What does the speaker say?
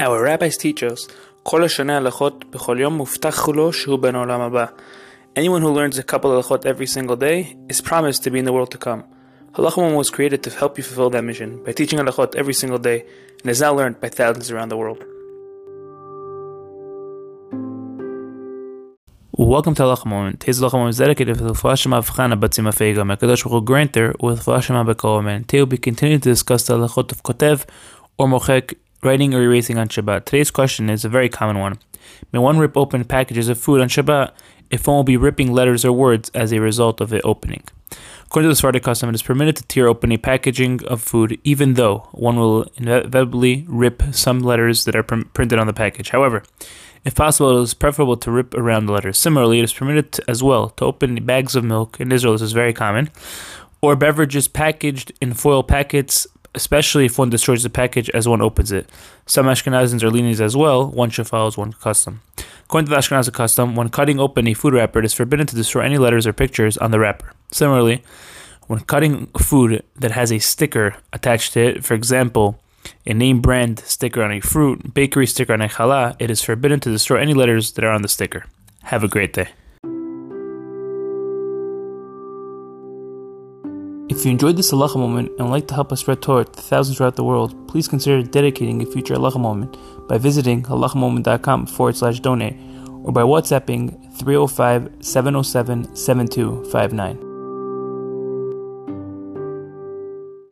Our rabbis teach us, כל השנה הלכות בכל יום מובטח לו שהוא בן העולם הבא. Anyone who learns a couple of הלכות every single day is promised to be in the world to come. Halachim was created to help you fulfill that mission by teaching halachot every single day and is now learned by thousands around the world. Welcome to Halacha Moment. Today's Halacha is dedicated to the Flashim Avchana Batzim Afega. May Kadosh Baruch grant her with Flashim Abekomen. Today we'll be continuing to discuss the halachot of Kotev or Mochek writing or erasing on Shabbat. Today's question is a very common one. May one rip open packages of food on Shabbat if one will be ripping letters or words as a result of it opening. According to the Sephardic custom, it is permitted to tear open a packaging of food, even though one will inevitably rip some letters that are pr- printed on the package. However, if possible, it is preferable to rip around the letters. Similarly, it is permitted to, as well to open bags of milk. In Israel, this is very common, or beverages packaged in foil packets especially if one destroys the package as one opens it. Some Ashkenazis are lenient as well, one should follow one custom. According to the Ashkenazi custom, when cutting open a food wrapper, it is forbidden to destroy any letters or pictures on the wrapper. Similarly, when cutting food that has a sticker attached to it, for example, a name brand sticker on a fruit, bakery sticker on a challah, it is forbidden to destroy any letters that are on the sticker. Have a great day. If you enjoyed this halacha moment and would like to help us spread Torah to thousands throughout the world, please consider dedicating a future halacha moment by visiting halachamoment.com forward slash donate or by WhatsApping 305 707 7259.